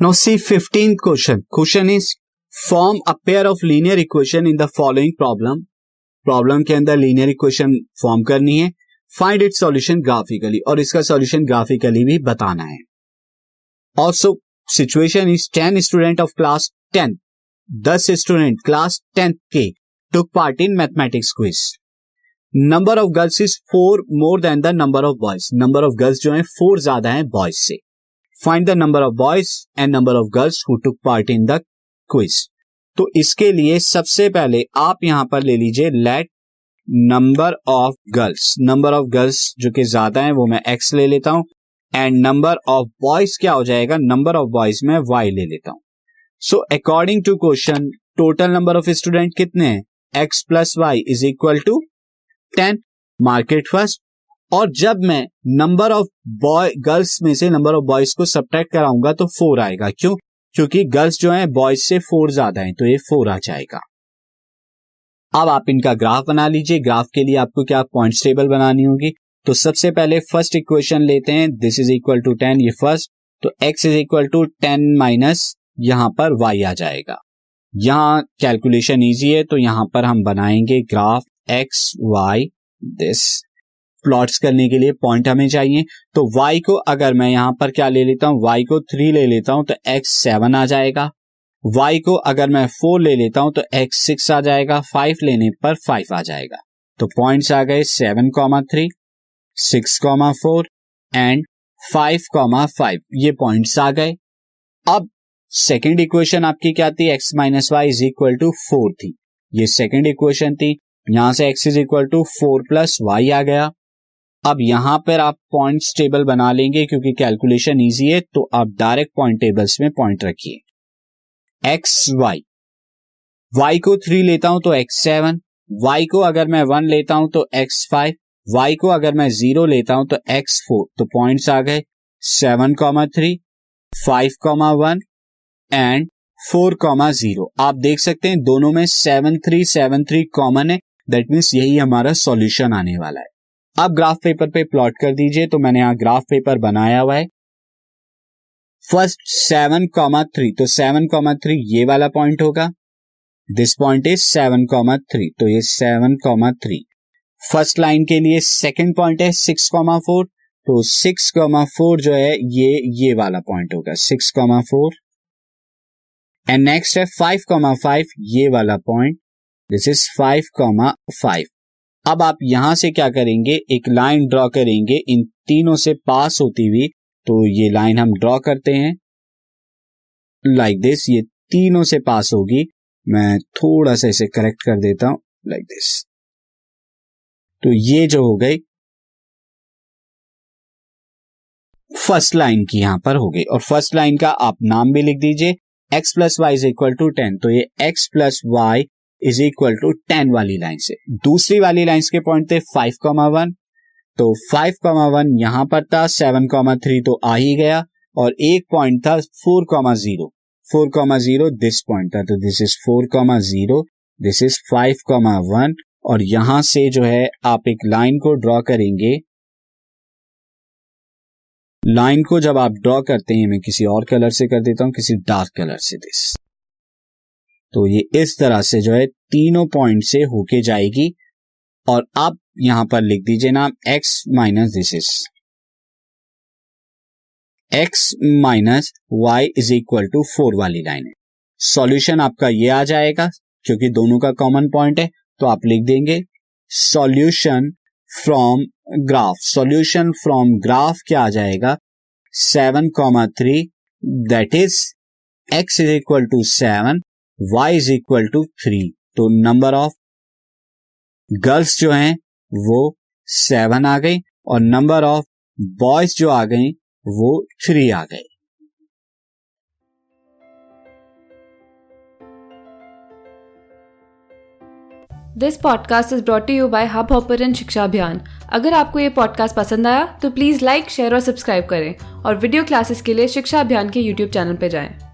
Now see 15th question. Question is, form a pair of linear equation in the following problem. Problem के अंदर linear equation form करनी है. Find it solution graphically और इसका solution graphically भी बताना है. Also situation is ten student of class ten दस स्टूडेंट क्लास टेंथ के took part in mathematics quiz number of girls is four more than the number of boys number of girls जो है four ज़्यादा है boys से. Find the number of boys and number of girls who took part in the quiz तो इसके लिए सबसे पहले आप यहाँ पर ले लीजिए let number of girls number of girls जो कि ज़्यादा है वो मैं एक्स ले लेता हूँ एंड नंबर ऑफ़ बॉयज़ क्या हो जाएगा? नंबर ऑफ़ बॉयज़ में वाई ले लेता हूँ। So according to question total number of student कितने हैं? X plus y is equal to ten market first और जब मैं नंबर ऑफ़ बॉय गर्ल्स में से नंबर ऑफ़ बॉयज़ को सब्ट्रैक्ट कराऊँगा तो फोर आएगा। क्यों? क्योंकि गर्ल्स जो है बॉयज़ से फोर ज़्यादा है तो ये फोर आ जाएगा। अब आप इनका ग्राफ बना लीजिए। ग्राफ के लिए आपको क्या पॉइंट टेबल बनानी होगी? तो सबसे पहले फ़र्स्ट इक्वेशन लेते हैं। This is equal to ten ये फ़र्स्ट तो x is equal to ten minus यहाँ पर वाई आ जाएगा। यहाँ कैलकुलेशन इजी है तो यहाँ पर हम बनाएँगे graph x y this plots करने के लिए पॉइंट हमें चाहिए। तो y को अगर मैं यहाँ पर क्या ले लेता हूँ? y को थ्री ले लेता हूँ तो x सेवन आ जाएगा। y को अगर मैं फोर ले लेता हूँ तो x सिक्स आ जाएगा। फाइव लेने पर फाइव आ जाएगा। तो पॉइंट्स आ गए seven comma three six comma four and five comma five ये पॉइंट्स आ गए। अब सेकेंड इक्वेशन आपकी क्या थी? X minus y is equal to four थी। ये सेकेंड इक्वेशन थी। यहाँ से x is equal to four plus y आ गया। अब यहाँ पर आप पॉइंट टेबल बना लेंगे क्योंकि कैलकुलेशन इजी है तो आप डायरेक्ट पॉइंट टेबल्स में पॉइंट रखिए। एक्स वाई वाई को थ्री लेता हूँ तो एक्स सेवन वाई को अगर मैं वन लेता हूँ तो एक्स फाइव वाई को अगर मैं ज़ीरो लेता हूँ तो एक्स फोर तो पॉइंट्स आ गए। Seven comma three five comma one and four comma zero आप देख सकते हैं दोनों में seven three seven three common है। दैट मीन्स यही हमारा सॉल्यूशन आने वाला है। आप ग्राफ पेपर पे प्लॉट कर दीजिए तो मैंने यहाँ ग्राफ पेपर बनाया हुआ है। फ़र्स्ट सेवन कॉमा थ्री तो सेवन कॉमा थ्री ये वाला पॉइंट होगा। This point is seven comma three तो ये seven comma three first line के लिए सेकेंड पॉइंट है सिक्स कॉमा फोर तो सिक्स कॉमा फोर जो है, ये ये वाला पॉइंट होगा six comma four and next है फाइव कॉमा फाइव ये वाला point this is five comma five अब आप यहाँ से क्या करेंगे? एक लाइन ड्रॉ करेंगे। इन तीनों से पास होती हुई तो ये लाइन हम ड्रॉ करते हैं। लाइक like दिस ये तीनों से पास होगी। मैं थोड़ा सा इसे करेक्ट कर देता हूँ। लाइक like दिस तो ये जो हो गई फ़र्स्ट लाइन की यहाँ पर हो गई। और फ़र्स्ट लाइन का आप नाम भी लिख दीजिए। X plus y is equal to ten तो ये x plus y is equal to ten वाली लाइन से। दूसरी वाली लाइन के पॉइंट थे फाइव कॉमा वन तो फाइव कॉमा वन यहाँ पर था सेवन कॉमा थ्री तो आ ही गया, और एक पॉइंट था four comma zero four comma zero this point था तो this is four comma zero this is five comma one और यहाँ से जो है, आप एक लाइन को ड्रॉ करेंगे। लाइन को जब आप ड्रॉ करते हैं, मैं किसी और कलर से कर देता हूँ, किसी डार्क कलर से दिस तो ये इस तरह से जो है तीनों पॉइंट से होके जाएगी। और आप यहाँ पर लिख दीजिए नाम x minus this is x minus y is equal to four वाली लाइन है। सॉल्यूशन आपका ये आ जाएगा, क्योंकि दोनों का कॉमन पॉइंट है तो आप लिख देंगे solution from graph solution from graph क्या आ जाएगा? Seven comma three that is x is equal to seven y is equal to three तो नंबर ऑफ़ गर्ल्स जो हैं, वो सेवन आ गई और नंबर ऑफ़ बॉयज़ जो आ गई, वो थ्री आ गए this podcast is brought you by hub hopper शिक्षा अभियान अगर आपको ये पॉडकास्ट पसंद आया तो प्लीज़ लाइक शेयर और सब्सक्राइब करें और वीडियो क्लासेस के लिए शिक्षा अभियान के यूट्यूब चैनल पर जाएँ।